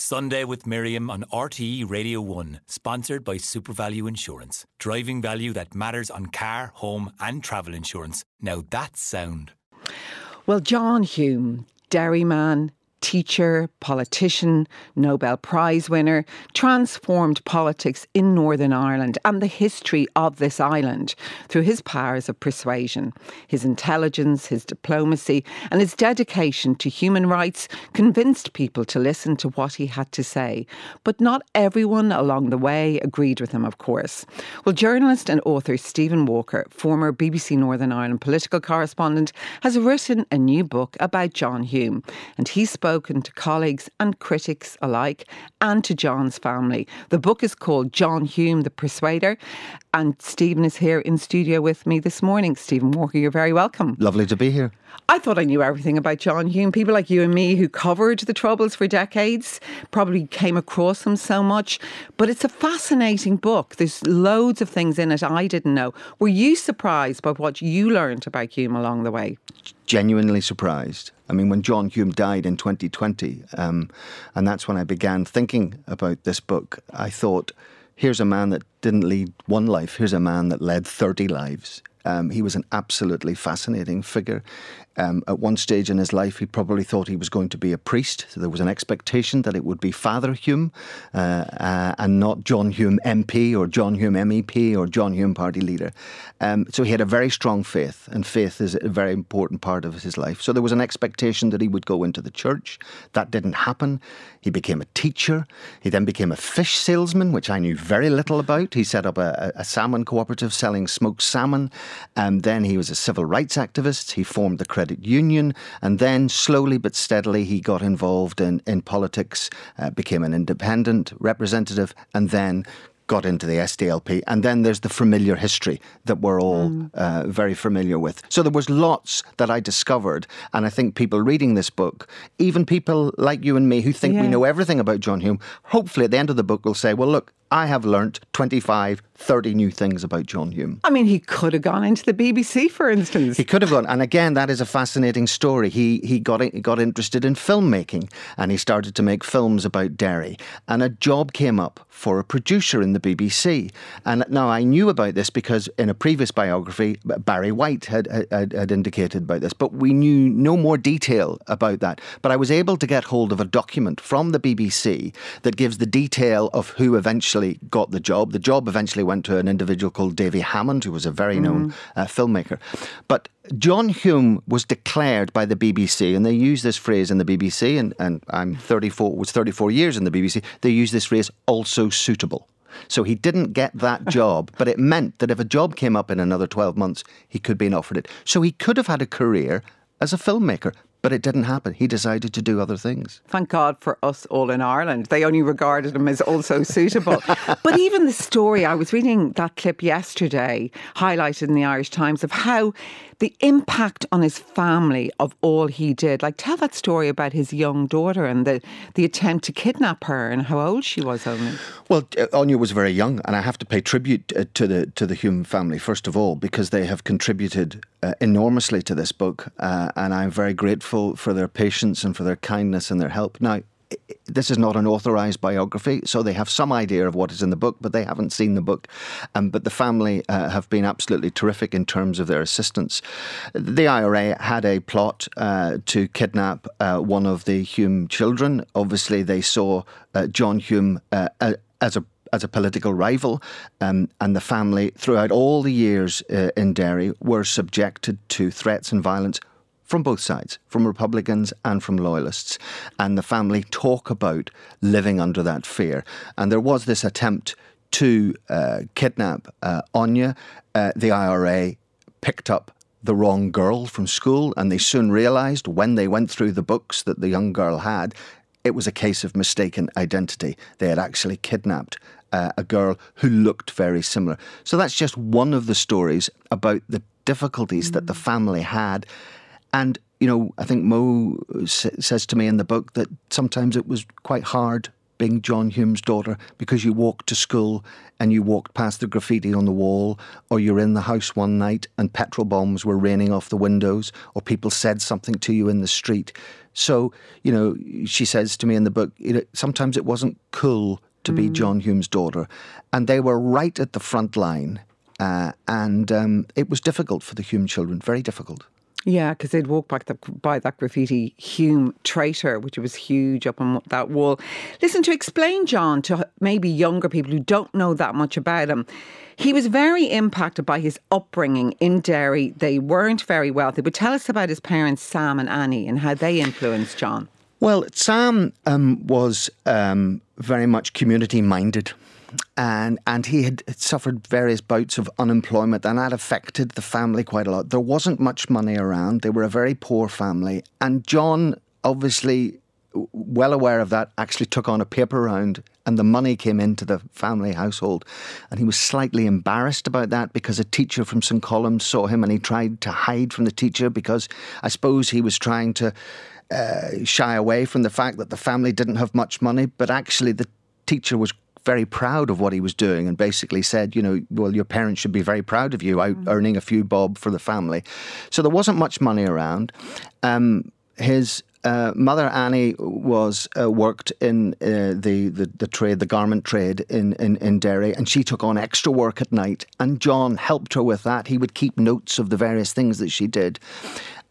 Sunday with Miriam on RTE Radio 1, sponsored by SuperValu Insurance. Driving value that matters on car, home, and travel insurance. Now that's sound. Well, John Hume, Derry man, teacher, politician, Nobel Prize winner, transformed politics in Northern Ireland and the history of this island through his powers of persuasion. His intelligence, his diplomacy, and his dedication to human rights convinced people to listen to what he had to say. But not everyone along the way agreed with him, of course. Well, journalist and author Stephen Walker, former BBC Northern Ireland political correspondent, has written a new book about John Hume, and he spoke spoken to colleagues and critics alike and to John's family. The book is called John Hume the Persuader, and Stephen is here in studio with me this morning. Stephen Walker, you're very welcome. Lovely to be here. I thought I knew everything about John Hume. People like you and me who covered the Troubles for decades probably came across him so much. But it's a fascinating book. There's loads of things in it I didn't know. Were you surprised by what you learned about Hume along the way? Genuinely surprised. I mean, when John Hume died in 2020, um, and that's when I began thinking about this book, I thought, here's a man that didn't lead one life, here's a man that led 30 lives. Um, he was an absolutely fascinating figure. Um, at one stage in his life, he probably thought he was going to be a priest. So there was an expectation that it would be Father Hume uh, uh, and not John Hume MP or John Hume MEP or John Hume party leader. Um, so he had a very strong faith, and faith is a very important part of his life. So there was an expectation that he would go into the church. That didn't happen. He became a teacher. He then became a fish salesman, which I knew very little about. He set up a, a salmon cooperative selling smoked salmon. And then he was a civil rights activist. He formed the credit union. And then, slowly but steadily, he got involved in, in politics, uh, became an independent representative, and then got into the SDLP. And then there's the familiar history that we're all mm. uh, very familiar with. So there was lots that I discovered. And I think people reading this book, even people like you and me who think yeah. we know everything about John Hume, hopefully at the end of the book will say, well, look, I have learnt 25, 30 new things about John Hume. I mean, he could have gone into the BBC, for instance. He could have gone. And again, that is a fascinating story. He, he, got, he got interested in filmmaking and he started to make films about Derry. And a job came up for a producer in the BBC. And now I knew about this because in a previous biography, Barry White had, had, had indicated about this, but we knew no more detail about that. But I was able to get hold of a document from the BBC that gives the detail of who eventually got the job. The job eventually went to an individual called Davy Hammond, who was a very known mm. uh, filmmaker. But John Hume was declared by the BBC, and they use this phrase in the BBC, and, and I'm 34, was 34 years in the BBC, they use this phrase, also suitable. So he didn't get that job, but it meant that if a job came up in another 12 months, he could be offered it. So he could have had a career as a filmmaker, but it didn't happen. He decided to do other things. Thank God for us all in Ireland. They only regarded him as also suitable. but even the story, I was reading that clip yesterday, highlighted in the Irish Times, of how the impact on his family of all he did. Like, tell that story about his young daughter and the, the attempt to kidnap her and how old she was only. Well, uh, Aine was very young, and I have to pay tribute uh, to the to the Hume family first of all because they have contributed uh, enormously to this book, uh, and I'm very grateful for their patience and for their kindness and their help. Now, this is not an authorized biography, so they have some idea of what is in the book, but they haven't seen the book. Um, but the family uh, have been absolutely terrific in terms of their assistance. The IRA had a plot uh, to kidnap uh, one of the Hume children. Obviously, they saw uh, John Hume uh, as a as a political rival, um, and the family, throughout all the years uh, in Derry, were subjected to threats and violence from both sides, from Republicans and from Loyalists. And the family talk about living under that fear. And there was this attempt to uh, kidnap uh, Aine. Uh, the IRA picked up the wrong girl from school, and they soon realised when they went through the books that the young girl had, it was a case of mistaken identity. They had actually kidnapped uh, a girl who looked very similar. So that's just one of the stories about the difficulties mm. that the mm. family had and, you know, I think Mo says to me in the book that sometimes it was quite hard being John Hume's daughter because you walked to school and you walked past the graffiti on the wall, or you're in the house one night and petrol bombs were raining off the windows, or people said something to you in the street. So, you know, she says to me in the book, you know, sometimes it wasn't cool to be John Hume's daughter. And they were right at the front line. Uh, and um, it was difficult for the Hume children, very difficult. Yeah, because they'd walk back the, by that graffiti Hume traitor, which was huge up on that wall. Listen, to explain John to maybe younger people who don't know that much about him, he was very impacted by his upbringing in Derry. They weren't very wealthy, but tell us about his parents, Sam and Annie, and how they influenced John. Well, Sam um, was um, very much community minded. And and he had suffered various bouts of unemployment, and that affected the family quite a lot. There wasn't much money around; they were a very poor family, and John obviously well aware of that, actually took on a paper round and the money came into the family household. And he was slightly embarrassed about that because a teacher from St. Columb's saw him and he tried to hide from the teacher because I suppose he was trying to uh, shy away from the fact that the family didn't have much money. But actually, the teacher was very proud of what he was doing and basically said, you know, well, your parents should be very proud of you out mm-hmm. earning a few bob for the family. So there wasn't much money around. Um, his uh, Mother Annie was uh, worked in uh, the, the, the trade, the garment trade in, in in Derry, and she took on extra work at night. And John helped her with that. He would keep notes of the various things that she did.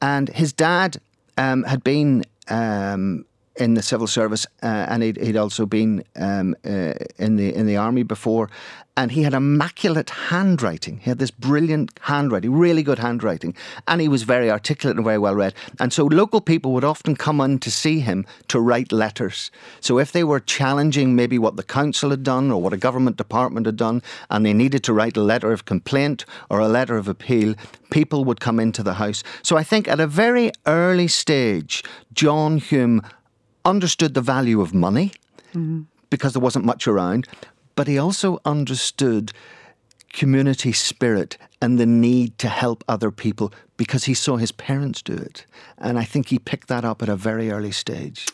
And his dad um, had been um, in the civil service, uh, and he'd, he'd, also been um, uh, in the in the army before, and he had immaculate handwriting. He had this brilliant handwriting, really good handwriting, and he was very articulate and very well read. And so local people would often come in to see him to write letters. So if they were challenging maybe what the council had done or what a government department had done, and they needed to write a letter of complaint or a letter of appeal, people would come into the house. So I think at a very early stage, John Hume understood the value of money mm-hmm. because there wasn't much around, but he also understood community spirit and the need to help other people because he saw his parents do it. And I think he picked that up at a very early stage.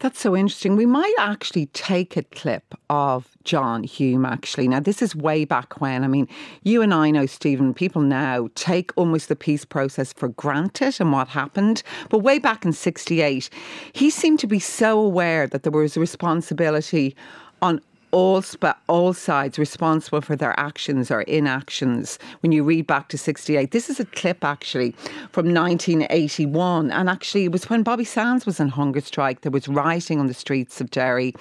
That's so interesting. We might actually take a clip of John Hume, actually. Now, this is way back when. I mean, you and I know, Stephen, people now take almost the peace process for granted and what happened. But way back in 68, he seemed to be so aware that there was a responsibility on all sp- all sides responsible for their actions or inactions. When you read back to 68, this is a clip actually from 1981. And actually, it was when Bobby Sands was on hunger strike. There was rioting on the streets of Derry.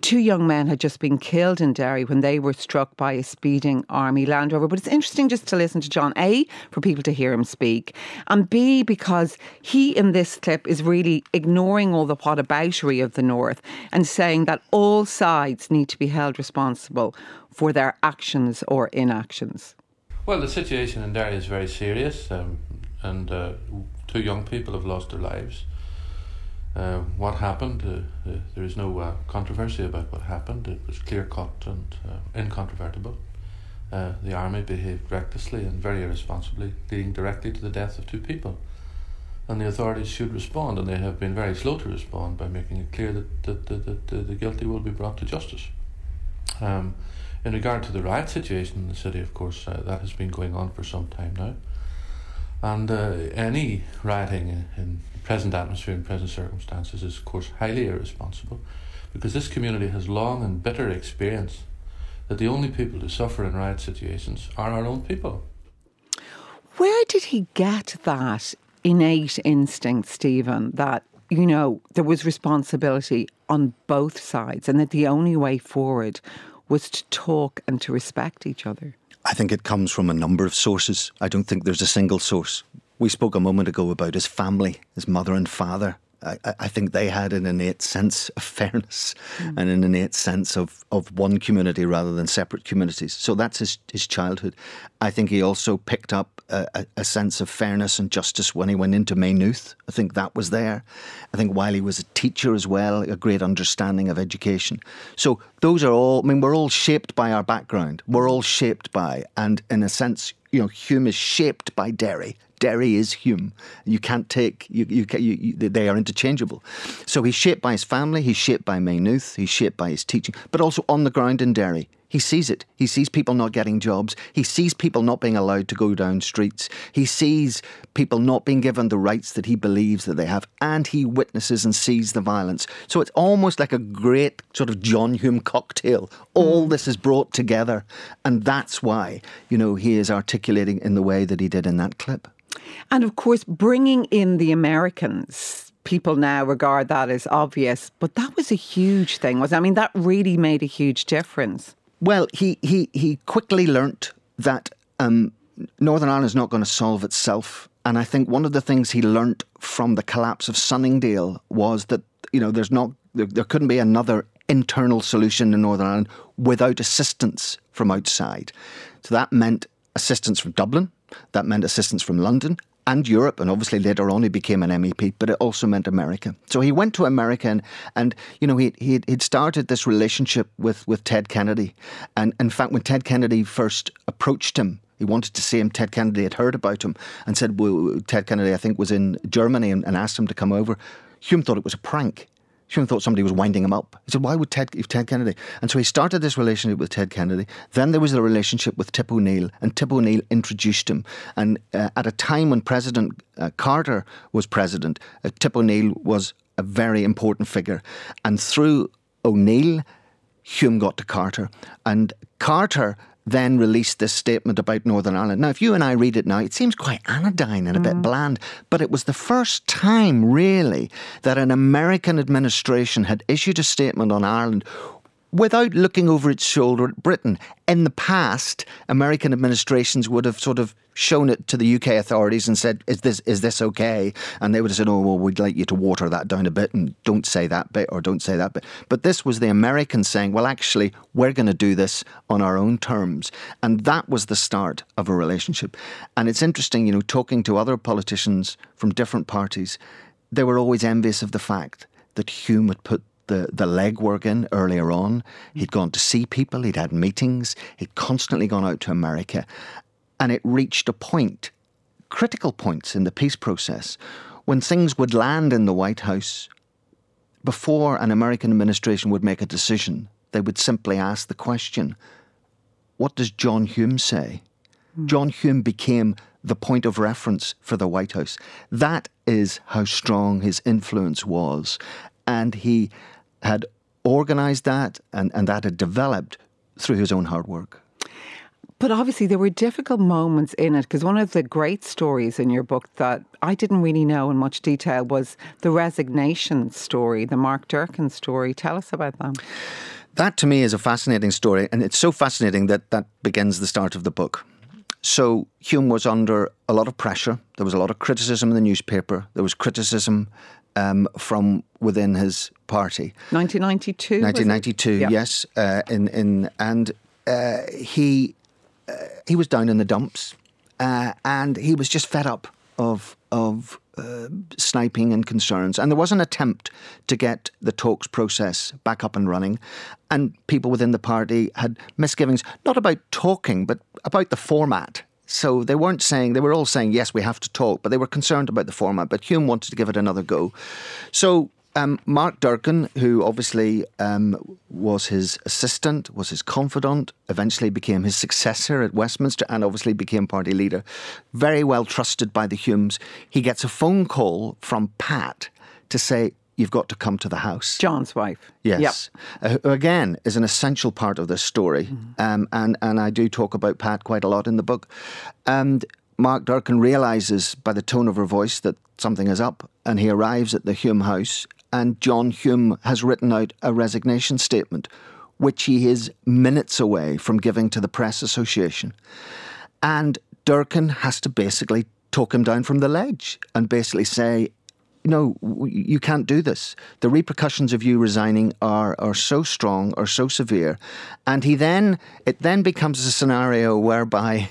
Two young men had just been killed in Derry when they were struck by a speeding army Land Rover. But it's interesting just to listen to John, A, for people to hear him speak, and B, because he in this clip is really ignoring all the whataboutery of the North and saying that all sides need to be be held responsible for their actions or inactions? Well, the situation in Derry is very serious, um, and uh, two young people have lost their lives. Uh, what happened? Uh, uh there is no uh, controversy about what happened. It was clear cut and uh, incontrovertible. the army behaved recklessly and very irresponsibly, leading directly to the death of two people. And the authorities should respond, and they have been very slow to respond by making it clear that, that, that, that the guilty will be brought to justice. Um, in regard to the riot situation in the city, of course, uh, that has been going on for some time now. And uh, any rioting in present atmosphere and present circumstances is, of course, highly irresponsible because this community has long and bitter experience that the only people to suffer in riot situations are our own people. Where did he get that innate instinct, Stephen, that you know, there was responsibility on both sides, and that the only way forward was to talk and to respect each other. I think it comes from a number of sources. I don't think there's a single source. We spoke a moment ago about his family, his mother and father. I, I, think they had an innate sense of fairness mm. and an innate sense of, of one community rather than separate communities. So that's his, his childhood. I think he also picked up a, a, sense of fairness and justice when he went into Maynooth. I think that was there. I think while he was a teacher as well, a great understanding of education. So those are all, I mean, we're all shaped by our background. We're all shaped by, and in a sense, you know, Hume is shaped by Derry Derry is Hume. You can't take you, you, you, they are interchangeable. So he's shaped by his family. He's shaped by Maynooth. He's shaped by his teaching, but also on the ground in Derry. He sees it. He sees people not getting jobs. He sees people not being allowed to go down streets. He sees people not being given the rights that he believes that they have. And he witnesses and sees the violence. So it's almost like a great sort of John Hume cocktail. All hmm. this is brought together. And that's why, you know, he is articulating in the way that he did in that clip. And of course, bringing in the Americans people now regard that as obvious, but that was a huge thing. Was I mean that really made a huge difference. Well, he he he quickly learnt that um, Northern Ireland is not going to solve itself, and I think one of the things he learnt from the collapse of Sunningdale was that you know there's not there, there couldn't be another internal solution in Northern Ireland without assistance from outside. So that meant assistance from Dublin, that meant assistance from London, and Europe, and obviously later on he became an MEP, but it also meant America. So he went to America, and, and you know he he he'd started this relationship with with Ted Kennedy, and in fact when Ted Kennedy first approached him. He wanted to see him. Ted Kennedy had heard about him and said, well, Ted Kennedy, I think, was in Germany and, and asked him to come over. Hume thought it was a prank. Hume thought somebody was winding him up. He said, "Why would Ted if Ted Kennedy?" And so he started this relationship with Ted Kennedy. Then there was the relationship with Tip O'Neill, and Tip O'Neill introduced him. And uh, at a time when President uh, Carter was president, uh, Tip O'Neill was a very important figure. And through O'Neill, Hume got to Carter, and Carter then released this statement about Northern Ireland. Now, if you and I read it now, it seems quite anodyne and a mm. bit bland, but it was the first time, really, that an American administration had issued a statement on Ireland without looking over its shoulder at Britain. In the past, American administrations would have sort of shown it to the UK authorities and said, "Is this is this okay?" And they would have said, "Oh, well, we'd like you to water that down a bit and don't say that bit or don't say that bit." But this was the Americans saying, "Well, actually, we're going to do this on our own terms," and that was the start of a relationship. And it's interesting, you know, talking to other politicians from different parties, they were always envious of the fact that Hume had put the, the legwork in earlier on. He'd gone to see people, he'd had meetings, he'd constantly gone out to America. And it reached a point, critical points in the peace process, when things would land in the White House. Before an American administration would make a decision, they would simply ask the question what does John Hume say? Mm. John Hume became the point of reference for the White House. That is how strong his influence was. And he had organised that and, and that had developed through his own hard work. But obviously, there were difficult moments in it because one of the great stories in your book that I didn't really know in much detail was the resignation story, the Mark Durkan story. Tell us about that. That to me is a fascinating story, and it's so fascinating that that begins the start of the book. So Hume was under a lot of pressure. There was a lot of criticism in the newspaper. There was criticism um, from within his party. 1992. 1992, yeah. yes. Uh, in in and uh, he uh, he was down in the dumps, uh, and he was just fed up of of uh, sniping and concerns. And there was an attempt to get the talks process back up and running. And people within the party had misgivings, not about talking, but about the format. So they weren't saying, they were all saying, yes, we have to talk, but they were concerned about the format. But Hume wanted to give it another go. So um, Mark Durkan, who obviously um, was his assistant, was his confidant, eventually became his successor at Westminster and obviously became party leader, very well trusted by the Humes. He gets a phone call from Pat to say, You've got to come to the house. John's wife. Yes. Yep. Uh, again, is an essential part of this story. Mm-hmm. Um, and, and I do talk about Pat quite a lot in the book. And Mark Durkan realizes by the tone of her voice that something is up, and he arrives at the Hume house and John Hume has written out a resignation statement, which he is minutes away from giving to the Press Association. And Durkan has to basically talk him down from the ledge and basically say, no, you can't do this. The repercussions of you resigning are are so strong are so severe, and he then it then becomes a scenario whereby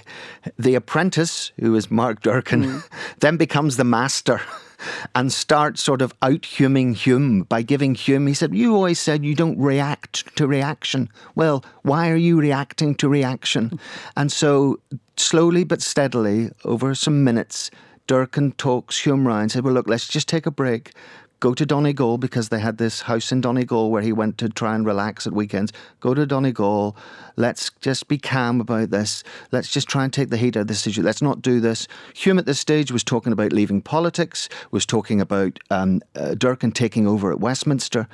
the apprentice, who is Mark Durkan, mm. then becomes the master and start sort of out Huming Hume by giving Hume, he said, You always said you don't react to reaction. Well, why are you reacting to reaction? And so, slowly but steadily, over some minutes, Durkan talks Hume and said, Well, look, let's just take a break go to Donegal because they had this house in Donegal where he went to try and relax at weekends. Go to Donegal. Let's just be calm about this. Let's just try and take the heat out of this issue. Let's not do this. Hume at this stage was talking about leaving politics, was talking about um, uh, Durkan taking over at Westminster.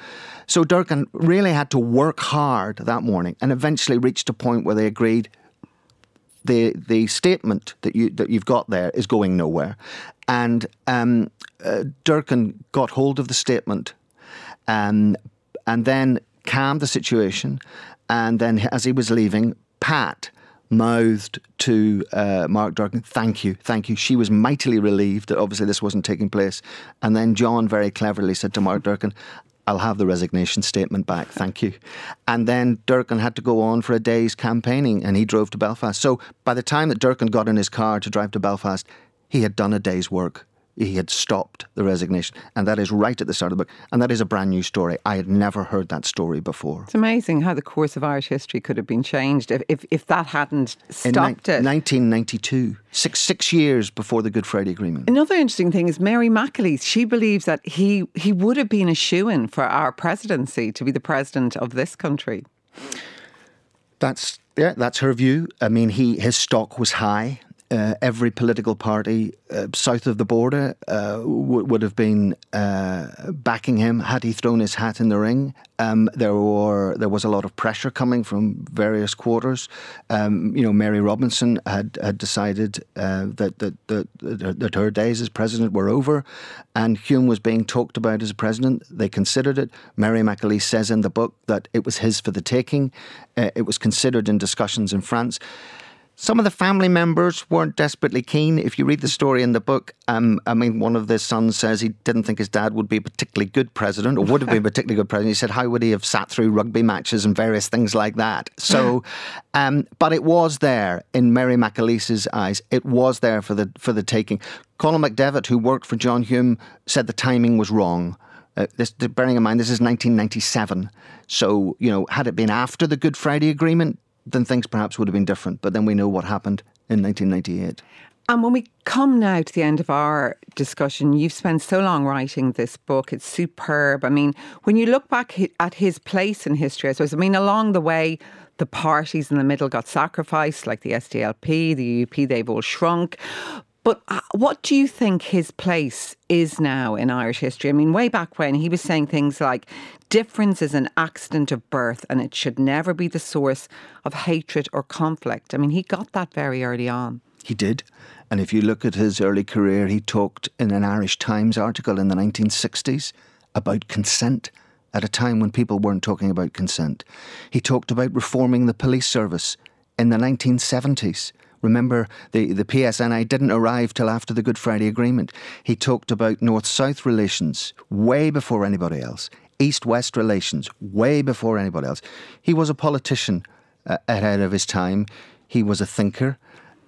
So Durkan really had to work hard that morning and eventually reached a point where they agreed the the statement that you that you've got there is going nowhere, and um, uh, Durkan got hold of the statement, and um, and then calmed the situation, and then as he was leaving, Pat mouthed to uh, Mark Durkan, "Thank you, thank you." She was mightily relieved that obviously this wasn't taking place, and then John very cleverly said to Mark Durkan, I'll have the resignation statement back, thank you. And then Durkan had to go on for a day's campaigning and he drove to Belfast. So by the time that Durkan got in his car to drive to Belfast, he had done a day's work he had stopped the resignation. And that is right at the start of the book. And that is a brand new story. I had never heard that story before. It's amazing how the course of Irish history could have been changed if, if, if that hadn't stopped In it. 1992, six, six years before the Good Friday Agreement. Another interesting thing is Mary McAleese. She believes that he, he would have been a shoe in for our presidency to be the president of this country. That's yeah, that's her view. I mean, he his stock was high uh, every political party uh, south of the border uh, w- would have been uh, backing him had he thrown his hat in the ring. Um, there were there was a lot of pressure coming from various quarters. Um, you know, Mary Robinson had had decided uh, that, that, that that her days as president were over, and Hume was being talked about as president. They considered it. Mary McAleese says in the book that it was his for the taking. Uh, it was considered in discussions in France. Some of the family members weren't desperately keen. If you read the story in the book, um, I mean, one of the sons says he didn't think his dad would be a particularly good president or would have been a particularly good president. He said, How would he have sat through rugby matches and various things like that? So, um, but it was there in Mary McAleese's eyes. It was there for the, for the taking. Conall McDevitt, who worked for John Hume, said the timing was wrong. Uh, this, bearing in mind, this is 1997. So, you know, had it been after the Good Friday Agreement, then things perhaps would have been different. But then we know what happened in 1998. And when we come now to the end of our discussion, you've spent so long writing this book. It's superb. I mean, when you look back at his place in history, I suppose, I mean, along the way, the parties in the middle got sacrificed, like the SDLP, the UP, they've all shrunk. But uh, what do you think his place is now in Irish history? I mean, way back when he was saying things like difference is an accident of birth and it should never be the source of hatred or conflict. I mean, he got that very early on. He did. And if you look at his early career, he talked in an Irish Times article in the 1960s about consent at a time when people weren't talking about consent. He talked about reforming the police service in the 1970s Remember, the, the PSNI didn't arrive till after the Good Friday Agreement. He talked about North South relations way before anybody else, East West relations way before anybody else. He was a politician uh, ahead of his time, he was a thinker.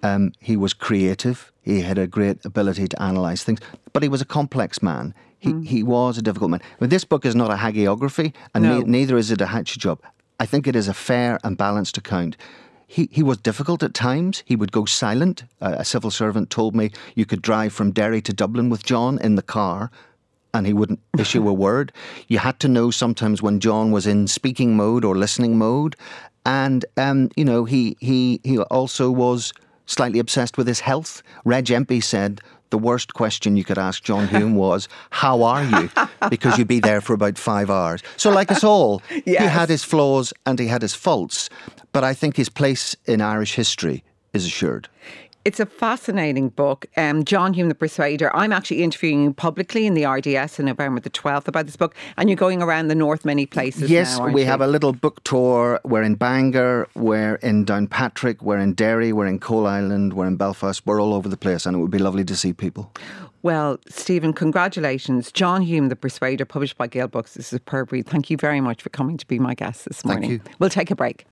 Um, he was creative. He had a great ability to analyse things, but he was a complex man. He, mm. he was a difficult man. But this book is not a hagiography, and no. ne- neither is it a hatchet job. I think it is a fair and balanced account he, he was difficult at times. He would go silent. Uh, a civil servant told me you could drive from Derry to Dublin with John in the car and he wouldn't issue a word. You had to know sometimes when John was in speaking mode or listening mode. And, um, you know, he, he, he also was slightly obsessed with his health. Reg Empey said the worst question you could ask John Hume was, How are you? Because you'd be there for about five hours. So, like us all, yes. he had his flaws and he had his faults. But I think his place in Irish history is assured. It's a fascinating book. Um, John Hume the Persuader. I'm actually interviewing you publicly in the RDS on November the 12th about this book, and you're going around the north many places. Yes, now, we you? have a little book tour. We're in Bangor, we're in Downpatrick, we're in Derry, we're in Coalisland, we're in Belfast. We're all over the place, and it would be lovely to see people. Well, Stephen, congratulations. John Hume, The Persuader, published by Gill Books, is a superb read. Thank you very much for coming to be my guest this morning. Thank you. We'll take a break.